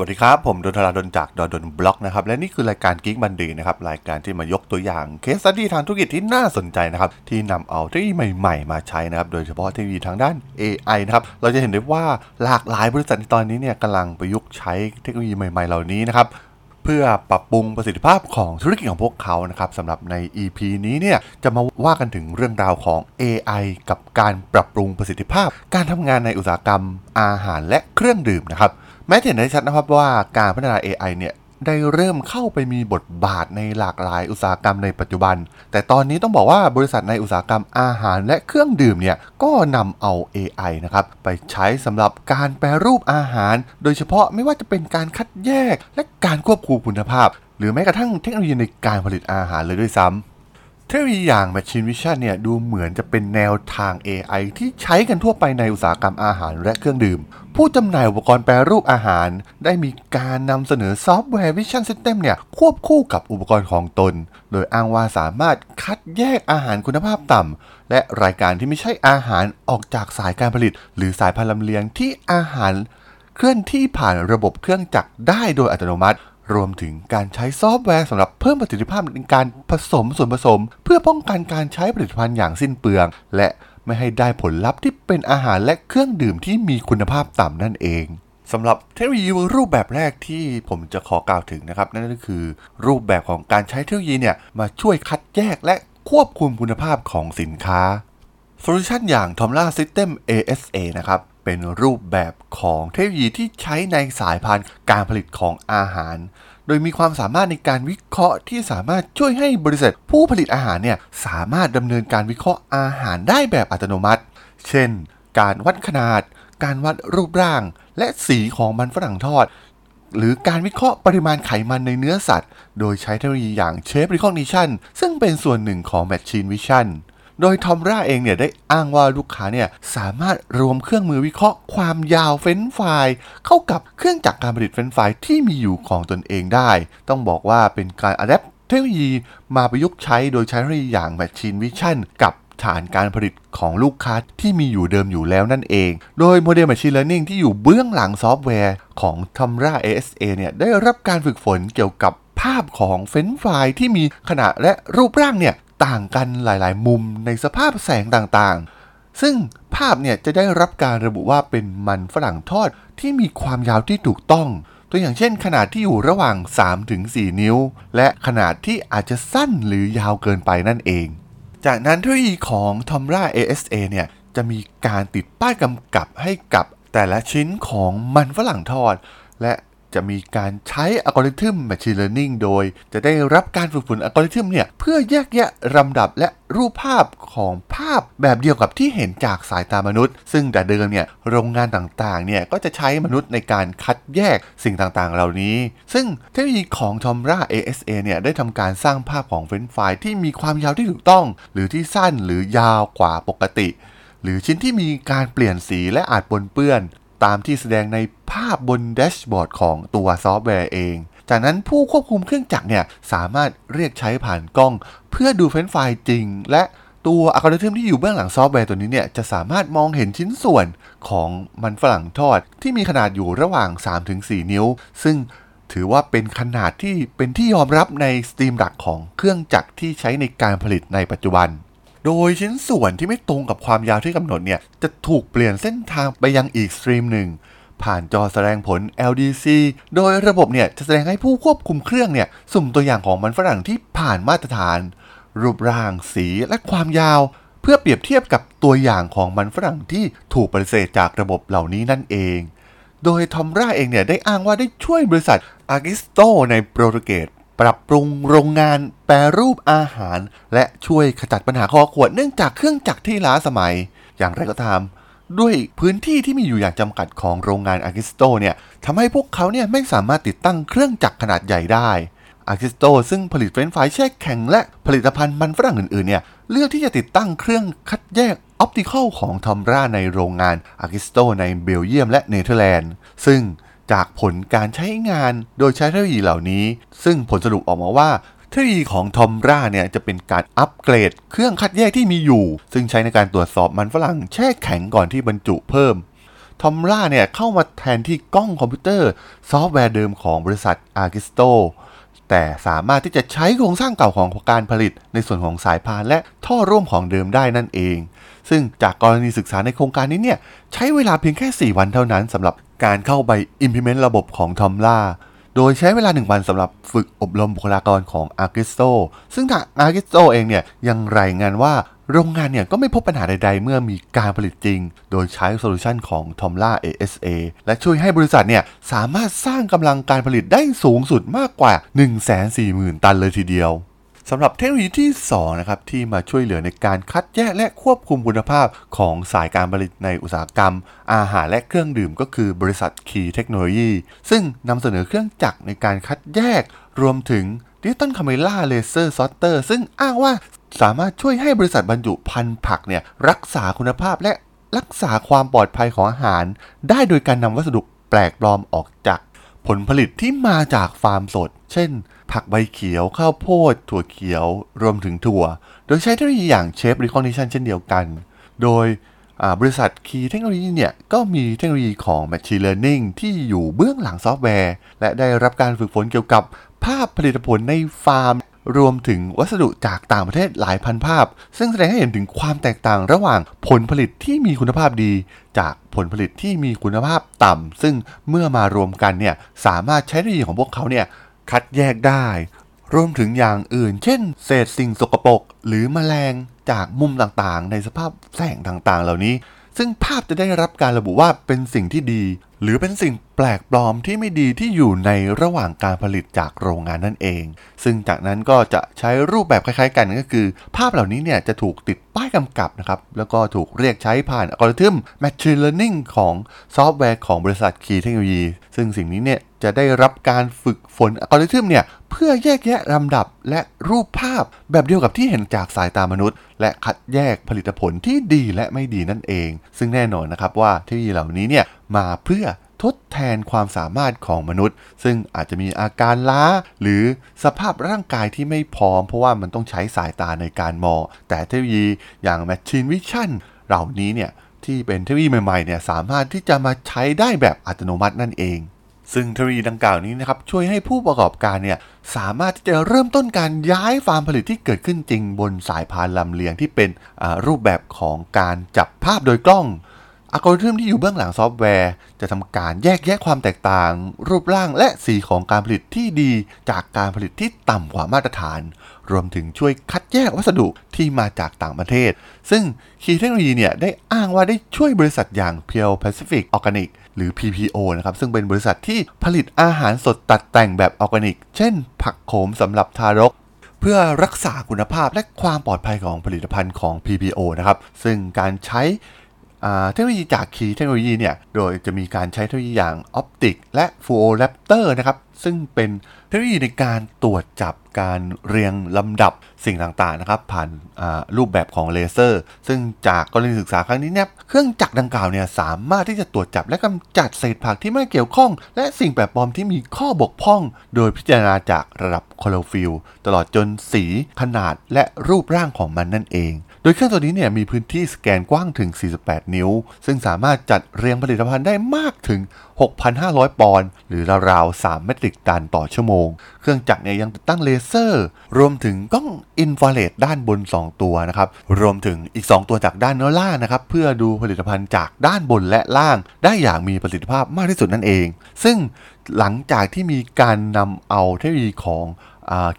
วัสดีครับ ผมดนทราดนจากดนดนบล็อกนะครับ และนี่คือรายการ Geek Monday นะครับ รายการที่มายกตัวอย่างเคส e ั t ดี้ทางธุรกิจที่น่าสนใจนะครับ ที่นำเอาเทคโนโลยีใหม่ๆ มาใช้นะครับ โดยเฉพาะเทคโนโลยีทางด้าน AI นะครับ เราจะเห็นได้ว่าหลากหลายบริษัทในตอนนี้เนี่ยกำลังประยุกต์ใช้เทคโนโลยีใหม่ ๆ เหล่านี้นะครับเพื่อปรับปรุงประสิทธิภาพของธุรกิจของพวกเขานะครับสำหรับใน EP นี้เนี่ยจะมาว่ากันถึงเรื่องราวของ AI กับการปรับปรุงประสิทธิภาพ การทำงานในอุตสาหกรรมอาหารและเครื่องดื่มนะครับ แม้เห็นได้ชัดนะครับว่าการพัฒนา AI เนี่ยได้เริ่มเข้าไปมีบทบาทในหลากหลายอุตสาหกรรมในปัจจุบัน แต่ตอนนี้ต้องบอกว่าบริษัทในอุตสาหกรรมอาหารและเครื่องดื่มเนี่ยก็นำเอา AI นะครับไปใช้สำหรับการแปรรูปอาหาร โดยเฉพาะไม่ว่าจะเป็นการคัดแยกและการควบคุมคุณภาพ หรือแม้กระทั่งเทคโนโลยีในการผลิตอาหารเลยด้วยซ้ำ เทคโนโลยีอย่าง Machine Vision เนี่ยดูเหมือนจะเป็นแนวทาง AI ที่ใช้กันทั่วไปในอุตสาหกรรมอาหารและเครื่องดื่ม ผู้จำหน่ายอุปกรณ์แปรรูปอาหาร ได้มีการนำเสนอซอฟต์แวร์ Vision System เนี่ยควบคู่กับอุปกรณ์ของตน โดยอ้างว่าสามารถคัดแยกอาหารคุณภาพต่ำ และรายการที่ไม่ใช่อาหารออกจากสายการผลิต หรือสายพันลำเลียงที่อาหาร เคลื่อนที่ผ่านระบบเครื่องจักรได้โดยอัตโนมัติ รวมถึงการใช้ซอฟต์แวร์สำหรับเพิ่มประสิทธิภาพในการผสมส่วนผสม เพื่อป้องกันการใช้ผลิตภัณฑ์อย่างสิ้นเปลือง และไม่ให้ได้ผลลัพธ์ที่เป็นอาหารและเครื่องดื่มที่มีคุณภาพต่ำนั่นเองสำหรับเทคโนโลยีรูปแบบแรกที่ผมจะขอกล่าวถึงนะครับ นั่นก็คือ รูปแบบของการใช้เทคโนโลยีเนี่ยมาช่วยคัดแยกและควบคุมคุณภาพของสินค้าโซลูชันอย่าง Tomla System ASA นะครับ เป็นรูปแบบของเทคโนโลยีที่ใช้ในสายพันธุ์การผลิตของอาหาร โดยมีความสามารถในการวิเคราะห์ที่สามารถช่วยให้บริษัทผู้ผลิตอาหารเนี่ยสามารถดำเนินการวิเคราะห์อาหารได้แบบอัตโนมัติ เช่น การวัดขนาด การวัดรูปร่าง และสีของมันฝรั่งทอด หรือการวิเคราะห์ปริมาณไขมันในเนื้อสัตว์ โดยใช้เทคโนโลยีอย่าง Shape Recognition ซึ่งเป็นส่วนหนึ่งของ Machine Vision โดย Tomra เองเนี่ยได้อ้างว่าลูกค้าเนี่ยสามารถรวมเครื่องมือวิเคราะห์ความยาวเฟรนช์ฟรายเข้ากับเครื่องจักรการผลิตเฟรนช์ฟรายที่มีอยู่ของตนเองได้ ต้องบอกว่าเป็นการ adapt เทคโนโลยีมาประยุกต์ใช้โดยใช้เทคโนโลยีอย่าง Machine Vision กับฐานการผลิตของลูกค้าที่มีอยู่เดิมอยู่แล้วนั่นเอง โดยโมเดล Machine Learning ที่อยู่เบื้องหลังซอฟต์แวร์ของ Tomra ASA เนี่ยได้รับการฝึกฝนเกี่ยวกับภาพของเฟ้นไฟล์ที่มีขนาดและรูปร่างเนี่ย ต่างกันหลายๆ มุมในสภาพแสงต่างๆ ซึ่งภาพเนี่ยจะได้รับการระบุว่าเป็นมันฝรั่งทอดที่มีความยาวที่ถูกต้อง ตัวอย่างเช่น ขนาดที่อยู่ระหว่าง 3-4 นิ้ว และขนาดที่อาจจะสั้นหรือยาวเกินไปนั่นเอง จากนั้นเทคโนโลยีของ Tomra ASA เนี่ยจะมีการติดป้ายกำกับให้กับแต่ละชิ้นของมันฝรั่งทอด และ จะมีการใช้อัลกอริทึม Machine Learning โดย จะได้รับการฝึกฝนอัลกอริทึมเนี่ย เพื่อแยกแยะลำดับและรูปภาพของภาพแบบเดียวกับที่เห็นจากสายตามนุษย์ ซึ่งแต่เดิมเนี่ยโรงงานต่างๆเนี่ยก็จะใช้มนุษย์ในการคัดแยกสิ่งต่างๆ เหล่านี้ ซึ่งเทคโนโลยีของ Tomra ASA เนี่ยได้ทำการสร้างภาพของเฟรนช์ฟรายที่มีความยาวที่ถูกต้อง หรือที่สั้นหรือยาวกว่าปกติ หรือชิ้นที่มีการเปลี่ยนสีและอาจปนเปื้อน ตามที่แสดงในภาพบน dashboard ของตัวซอฟต์แวร์เอง จากนั้นผู้ควบคุมเครื่องจักรเนี่ยสามารถเรียกใช้ผ่านกล้อง เพื่อดูเฟรนช์ฟรายจริง และตัวอัลกอริทึมที่อยู่เบื้องหลังซอฟต์แวร์ตัวนี้เนี่ยจะสามารถมองเห็นชิ้นส่วนของมันฝรั่งทอด ที่มีขนาดอยู่ระหว่าง 3-4 นิ้ว ซึ่งถือว่าเป็นขนาดที่เป็นที่ยอมรับใน stream หลักของเครื่องจักรที่ใช้ในการผลิตในปัจจุบัน โดยชิ้นส่วนที่ไม่ตรงกับความยาวที่กำหนดเนี่ย จะถูกเปลี่ยนเส้นทางไปยังอีก stream หนึ่ง ผ่านจอแสดงผล LCD โดยระบบเนี่ยจะแสดงให้ผู้ควบคุมเครื่องเนี่ยสุ่มตัวอย่างของมันฝรั่งที่ผ่านมาตรฐาน รูปร่าง สีและความยาว เพื่อเปรียบเทียบกับตัวอย่างของมันฝรั่งที่ถูกปฏิเสธจากระบบเหล่านี้นั่นเอง โดย Tomra เองเนี่ยได้อ้างว่าได้ช่วยบริษัท Agristo ในโปรตุเกส ปรับปรุงโรงงานแปรรูปอาหาร และช่วยขจัดปัญหาคอขวดเนื่องจากเครื่องจักรที่ล้าสมัย อย่างไรก็ตาม ด้วยพื้นที่ที่มีอยู่อย่างจำกัดของโรงงาน Agristo เนี่ยทำให้พวกเขาเนี่ยไม่สามารถติดตั้งเครื่องจักรขนาดใหญ่ได้ Agristoซึ่งผลิตเฟรนช์ฟรายแช่แข็งและผลิตภัณฑ์มันฝรั่งอื่นๆเนี่ยเลือกที่จะติดตั้งเครื่องคัดแยก optical ของ Tomra ในโรงงาน Agristo ในเบลเยียมและเนเธอร์แลนด์ ซึ่ง จากผลการใช้งานโดยใช้เทคโนโลยีเหล่านี้ ซึ่งผลสรุปออกมาว่าเทคโนโลยีของ Tomra เนี่ยจะเป็นการอัปเกรด เครื่องคัดแยกที่มีอยู่ ซึ่งใช้ในการตรวจสอบมันฝรั่งแช่แข็งก่อนที่บรรจุเพิ่ม Tomra เนี่ยเข้ามาแทนที่กล้องคอมพิวเตอร์ ซอฟต์แวร์เดิมของบริษัท Agristo แต่สามารถที่จะใช้โครงสร้างเก่าของการผลิต ในส่วนของสายพานและท่อร่วมของเดิมได้นั่นเอง ซึ่งจากกรณีศึกษาในโครงการนี้เนี่ยใช้เวลาเพียงแค่ 4 วันเท่านั้นสำหรับการเข้าไป implement ระบบของ Tomra โดยใช้เวลา 1 วันสำหรับฝึกอบรมบุคลากรของ Agristo ซึ่งทาง a r g i s t o เองเนี่ยยังรายงานว่า โรงงานเนี่ยก็ไม่พบปัญหาใดๆ เมื่อมีการผลิตจริง โดยใช้โซลูชันของ Tomra ASA และช่วยให้บริษัทเนี่ยสามารถสร้างกำลังการผลิตได้สูงสุดมากกว่า 140,000 ตันเลยทีเดียวสำหรับเทคโนโลยีที่2นะครับที่มาช่วยเหลือในการคัดแยกและควบคุมคุณภาพของสายการผลิตในอุตสาหกรรม อาหารและเครื่องดื่มก็คือบริษัท Key Technology ซึ่งนำเสนอเครื่องจักรในการคัดแยก รวมถึง Digital Camera Laser Sorter ซึ่งอ้างว่าสามารถช่วยให้บริษัทบรรจุพันธุ์ผักเนี่ยรักษาคุณภาพและรักษาความปลอดภัยของอาหาร ได้โดยการนำวัสดุแปลกปลอมออกจากผลผลิตที่มาจากฟาร์มสด เช่น ผักใบเขียว ข้าวโพด ถั่วเขียว รวมถึงถั่ว โดยใช้เทคโนโลยีอย่าง Shape Recognition เช่นเดียวกัน โดยบริษัท Key Technology เนี่ย ก็มีเทคโนโลยีของ Machine Learning ที่อยู่เบื้องหลังซอฟต์แวร์ และได้รับการฝึกฝนเกี่ยวกับ ภาพผลิตผลในฟาร์ม รวมถึงวัสดุจากต่างประเทศหลายพันภาพ ซึ่งแสดงให้เห็นถึงความแตกต่างระหว่างผลผลิตที่มีคุณภาพดี จากผลผลิตที่มีคุณภาพต่ำ ซึ่งเมื่อมารวมกันเนี่ยสามารถใช้เทคโนโลยีของพวกเขาเนี่ยคัดแยกได้ รวมถึงอย่างอื่น เช่น เศษสิ่งสกปรกหรือมแมลงจากมุมต่างๆ ในสภาพแสงต่างๆ เหล่านี้ ซึ่งภาพจะได้รับการระบุว่าเป็นสิ่งที่ดี หรือเป็นสิ่งแปลกปลอมที่ไม่ดีที่อยู่ในระหว่างการผลิตจากโรงงานนั่นเอง ซึ่งจากนั้นก็จะใช้รูปแบบคล้ายๆ กันก็คือ ภาพเหล่านี้เนี่ยจะถูกติดป้ายกำกับนะครับ แล้วก็ถูกเรียกใช้ผ่านอัลกอริทึม Machine Learning ของซอฟต์แวร์ของบริษัท Key Technology ซึ่งสิ่งนี้เนี่ยจะได้รับการฝึกฝนอัลกอริทึมเนี่ยเพื่อแยกแยะลำดับและรูปภาพแบบเดียวกับที่เห็นจากสายตามนุษย์ และคัดแยกผลิตผลที่ดีและไม่ดีนั่นเอง ซึ่งแน่นอนนะครับว่าเทคโนโลยีเหล่านี้เนี่ย มาเพื่อทดแทนความสามารถของมนุษย์ ซึ่งอาจจะมีอาการล้า หรือสภาพร่างกายที่ไม่พร้อม เพราะว่ามันต้องใช้สายตาในการมองแต่เทคโนโลยีอย่าง Machine Vision เหล่านี้เนี่ยที่เป็นเทคโนโลยีใหม่ๆเนี่ยสามารถที่จะมาใช้ได้แบบอัตโนมัตินั่นเอง ซึ่งเทคโนโลยีดังกล่าวนี้นะครับช่วยให้ผู้ประกอบการเนี่ยสามารถที่จะเริ่มต้นการย้ายฟาร์มผลิตที่เกิดขึ้นจริงบนสายพานลำเลียงที่เป็นรูปแบบของการจับภาพโดยกล้อง อัลกอริทึมที่อยู่เบื้องหลังซอฟต์แวร์ จะทำการแยกแยะความแตกต่าง รูปร่างและสีของการผลิตที่ดีจากการผลิตที่ต่ำกว่ามาตรฐาน รวมถึงช่วยคัดแยกวัสดุที่มาจากต่างประเทศ ซึ่งคีเทคโนโลยีเนี่ยได้อ้างว่าได้ช่วยบริษัทอย่าง Pure Pacific Organic หรือ PPO นะครับ ซึ่งเป็นบริษัทที่ผลิตอาหารสดตัดแต่งแบบออร์แกนิก เช่น ผักโขมสำหรับทารกเพื่อรักษาคุณภาพและความปลอดภัยของผลิตภัณฑ์ของ PPO นะครับ ซึ่งการใช้ เทคโนโลยีจาก Key Technology เนี่ย โดยจะมีการใช้เทคโนโลยีอย่าง Optyx และ FluoRaptor นะครับ ซึ่งเป็นเทคโนโลยีในการตรวจจับการเรียงลำดับสิ่งต่างๆนะครับ ผ่านรูปแบบของเลเซอร์ ซึ่งจากกรณีศึกษาครั้งนี้เนี่ยเครื่องจักรดังกล่าวเนี่ยสามารถที่จะตรวจจับและกำจัดเศษผักที่ไม่เกี่ยวข้อง และสิ่งแปลกปลอมที่มีข้อบกพร่อง โดยพิจารณาจากระดับคลอโรฟิลล์ตลอดจนสีขนาดและรูปร่างของมันนั่นเอง โดยเครื่องตัวนี้เนี่ยมีพื้นที่สแกนกว้างถึง 48 นิ้ว ซึ่งสามารถจัดเรียงผลิตภัณฑ์ได้มากถึง 6,500 ปอนด์ หรือราวๆ 3 เมตริกตันต่อชั่วโมง เครื่องจักรเนี่ยยังติดตั้งเลเซอร์ รวมถึงกล้องอินฟราเรดด้านบน 2 ตัวนะครับ รวมถึงอีก 2 ตัวจากด้านเนื้อล่างนะครับ เพื่อดูผลิตภัณฑ์จากด้านบนและล่าง ได้อย่างมีประสิทธิภาพมากที่สุดนั่นเอง ซึ่งหลังจากที่มีการนำเอาเทคโนโลยีของ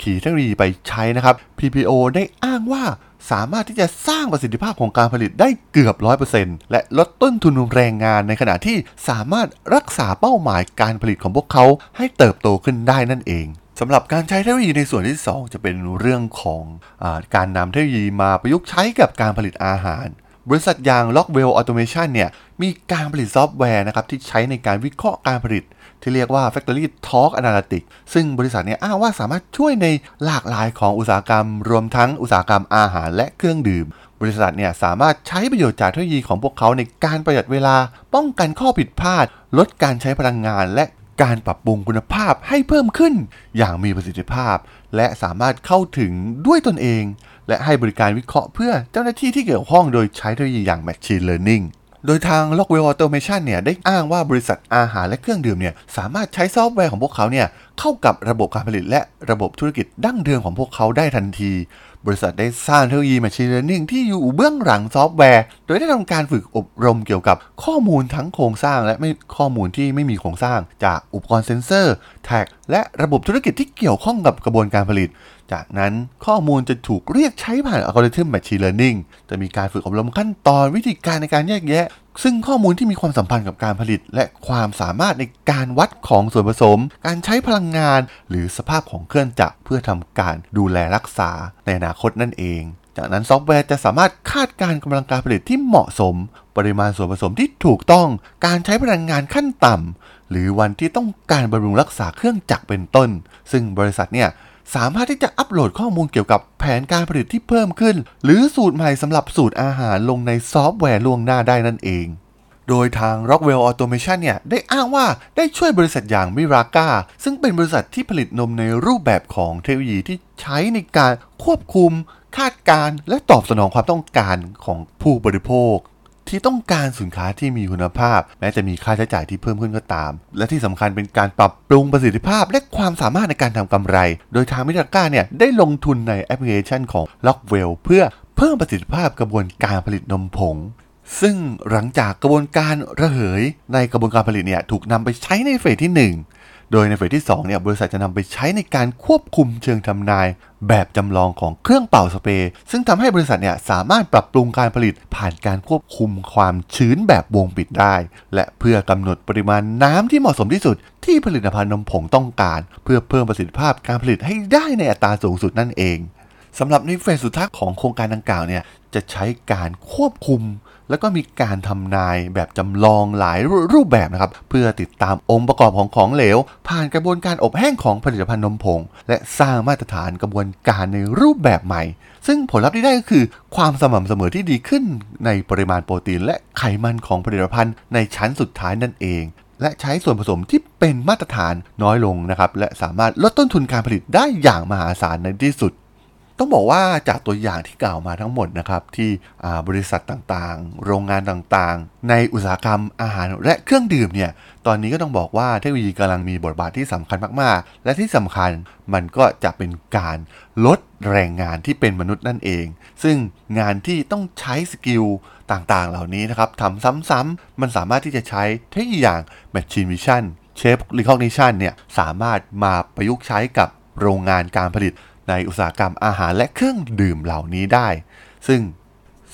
ขี่เทคโนโลยีไปใช้นะครับ PPO ได้อ้างว่า สามารถที่จะสร้างประสิทธิภาพของการผลิตได้เกือบ 100%และลดต้นทุนแรงงานในขณะที่สามารถรักษาเป้าหมายการผลิตของพวกเขาให้เติบโตขึ้นได้นั่นเองสำหรับการใช้เทคโนโลยีในส่วนที่ 2 จะเป็นเรื่องของอการนำเทคโนโลยีมาประยุกต์ใช้กับการผลิตอาหาร บริษัทอย่าง Rockwell Automation เนี่ยมีการผลิตซอฟต์แวร์นะครับที่ใช้ในการวิเคราะห์การผลิต ที่เรียกว่า FactoryTalk Analytics ซึ่งบริษัทนี้อ้างว่าสามารถช่วยในหลากหลายของอุตสาหกรรม รวมทั้งอุตสาหกรรมอาหารและเครื่องดื่ม บริษัทเนี่ยสามารถใช้ประโยชน์จากเทคโนโลยีของพวกเขาในการประหยัดเวลา ป้องกันข้อผิดพลาด ลดการใช้พลังงาน และการปรับปรุงคุณภาพให้เพิ่มขึ้น อย่างมีประสิทธิภาพ และสามารถเข้าถึงด้วยตนเอง และให้บริการวิเคราะห์เพื่อเจ้าหน้าที่ที่เกี่ยวข้องโดยใช้เทคโนโลยีอย่าง Machine Learning โดยทาง Rockwell Automation เนี่ยได้อ้างว่าบริษัทอาหารและเครื่องดื่มเนี่ยสามารถใช้ซอฟต์แวร์ของพวกเขาเนี่ยเข้ากับระบบการผลิตและระบบธุรกิจดั้งเดิมของพวกเขาได้ทันที บริษัทได้สร้างเทคโนโลยี Machine Learning ที่อยู่เบื้องหลังซอฟต์แวร์ โดยได้ทำการฝึกอบรมเกี่ยวกับข้อมูลทั้งโครงสร้างและไม่ข้อมูลที่ไม่มีโครงสร้าง จากอุปกรณ์เซ็นเซอร์ Tag และระบบธุรกิจที่เกี่ยวข้องกับกระบวนการผลิต จากนั้นข้อมูลจะถูกเรียกใช้ผ่านอัลกอริทึม Machine Learning จะมีการฝึกอบรมขั้นตอนวิธีการในการแยกแยะ ซึ่งข้อมูลที่มีความสัมพันธ์กับการผลิต และความสามารถในการวัดของส่วนผสม การใช้พลังงาน หรือสภาพของเครื่องจักรเพื่อทำการดูแลรักษาในอนาคตนั่นเอง จากนั้นซอฟต์แวร์จะสามารถคาดการณ์กำลังการผลิตที่เหมาะสม ปริมาณส่วนผสมที่ถูกต้อง การใช้พลังงานขั้นต่ำหรือวันที่ต้องการบำรุงรักษาเครื่องจักรเป็นต้น ซึ่งบริษัทเนี่ย สามารถที่จะอัปโหลดข้อมูลเกี่ยวกับแผนการผลิตที่เพิ่มขึ้น หรือสูตรใหม่สำหรับสูตรอาหารลงในซอฟต์แวร์ล่วงหน้าได้นั่นเอง โดยทาง Rockwell Automation เนี่ย ได้อ้างว่าได้ช่วยบริษัทอย่าง Miraka ซึ่งเป็นบริษัทที่ผลิตนมในรูปแบบของเทคโนโลยีที่ใช้ในการควบคุม คาดการณ์และตอบสนองความต้องการของผู้บริโภค ที่ต้องการสินค้าที่มีคุณภาพ แม้จะมีค่าใช้จ่ายที่เพิ่มขึ้นก็ตาม และที่สำคัญเป็นการปรับปรุงประสิทธิภาพ และความสามารถในการทำกำไร โดยทางมิรก้าเนี่ยได้ลงทุนในแอปพลิเคชันของ Lockwell เพื่อเพิ่มประสิทธิภาพกระบวนการผลิตนมผงซึ่งหลังจากกระบวนการระเหยในกระบวนการผลิตเนี่ยถูกนำไปใช้ในเฟสที่ 1 โดยในเฟสที่2เนี่ยบริษัทจะนำไปใช้ในการควบคุมเชิงทำนาย แบบจำลองของเครื่องเป่าสเปรย์ซึ่งทำให้บริษัทเนี่ยสามารถปรับปรุงการผลิตผ่านการควบคุมความชื้นแบบวงปิดได้ และเพื่อกำหนดปริมาณน้ำที่เหมาะสมที่สุด ที่ผลิตภัณฑ์นมผงต้องการ เพื่อเพิ่มประสิทธิภาพการผลิตให้ได้ในอัตราสูงสุดนั่นเองสำหรับในเฟสสุดท้ายของโครงการดังกล่าวเนี่ยจะใช้การควบคุม แล้วก็มีการทำนายแบบจำลองหลายรูปแบบนะครับ เพื่อติดตามองค์ประกอบของของเหลว ผ่านกระบวนการอบแห้งของผลิตภัณฑ์นมผง และสร้างมาตรฐานกระบวนการในรูปแบบใหม่ ซึ่งผลลัพธ์ที่ได้ก็คือ ความสม่ำเสมอที่ดีขึ้นในปริมาณโปรตีน และไขมันของผลิตภัณฑ์ในชั้นสุดท้ายนั่นเองและใช้ส่วนผสมที่เป็นมาตรฐานน้อยลงนะครับ และสามารถลดต้นทุนการผลิตได้อย่างมหาศาลในที่สุด ต้องบอกว่าจากตัวอย่างที่กล่าวมาทั้งหมดนะครับ ที่บริษัทต่างๆ โรงงานต่างๆ ในอุตสาหกรรมอาหารและเครื่องดื่มเนี่ยตอนนี้ก็ต้องบอกว่าเทคโนโลยีกำลังมีบทบาทที่สำคัญมากๆ และที่สำคัญมันก็จะเป็นการลดแรงงานที่เป็นมนุษย์นั่นเอง ซึ่งงานที่ต้องใช้สกิลต่างๆ เหล่านี้นะครับทำซ้ำๆมันสามารถที่จะใช้เทคโนโลยีอย่าง Machine Vision Shape Recognition เนี่ยสามารถมาประยุกต์ใช้กับโรงงานการผลิต ในอุตสาหกรรมอาหารและเครื่องดื่มเหล่านี้ได้ ซึ่ง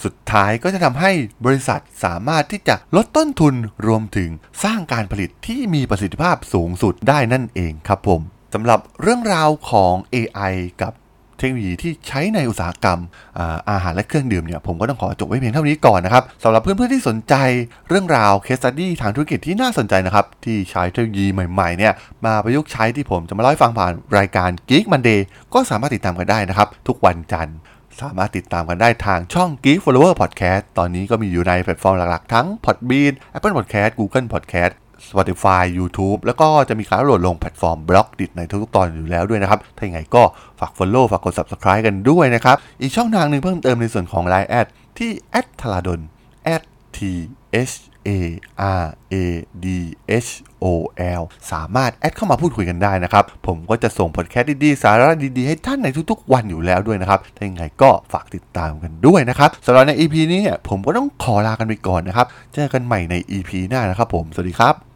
สุดท้ายก็จะทำให้บริษัทสามารถที่จะลดต้นทุนรวมถึงสร้างการผลิตที่มีประสิทธิภาพสูงสุดได้นั่นเองครับผมสำหรับเรื่องราวของ AI กับ เทคโนโลยีที่ใช้ในอุตสาหกรรมอาหารและเครื่องดื่มเนี่ยผมก็ต้องขอจบไว้เพียงเท่านี้ก่อนนะครับสำหรับเพื่อนๆที่สนใจเรื่องราวเคสตัดดี้ทางธุรกิจที่น่าสนใจนะครับที่ใช้เทคโนโลยีใหม่ๆเนี่ยมาประยุกต์ใช้ที่ผมจะมาเล่าให้ฟังผ่านรายการ Geek Monday ก็สามารถติดตามกันได้นะครับทุกวันจันทร์สามารถติดตามกันได้ทางช่อง Geek Forever Podcast ตอนนี้ก็มีอยู่ในแพลตฟอร์มหลักๆ ทั้ง Podbean Apple Podcast Google Podcast Spotify YouTube แล้วก็จะมีการโหลดลงแพลตฟอร์ม Blockdit ในทุกๆตอนอยู่แล้วด้วยนะครับ ถ้าอย่างไรก็ฝาก Follow ฝากกด Subscribe กันด้วยนะครับ อีกช่องทางหนึ่งเพิ่มเติมในส่วนของ Line แอดที่ t h a r a d h o l t h a r a d h o l สามารถแอดเข้ามาพูดคุยกันได้นะครับ ผมก็จะส่งพอดแคสต์ดีๆ สาระดีๆ ให้ท่านในทุกๆ วันอยู่แล้วด้วยนะครับ ถ้าอย่างไรก็ฝากติดตามกันด้วยนะครับสำหรับใน EP นี้เนี่ยผมก็ต้องขอลากันไปก่อนนะครับ เจอกันใหม่ใน EP หน้านะครับผม สวัสดีครับ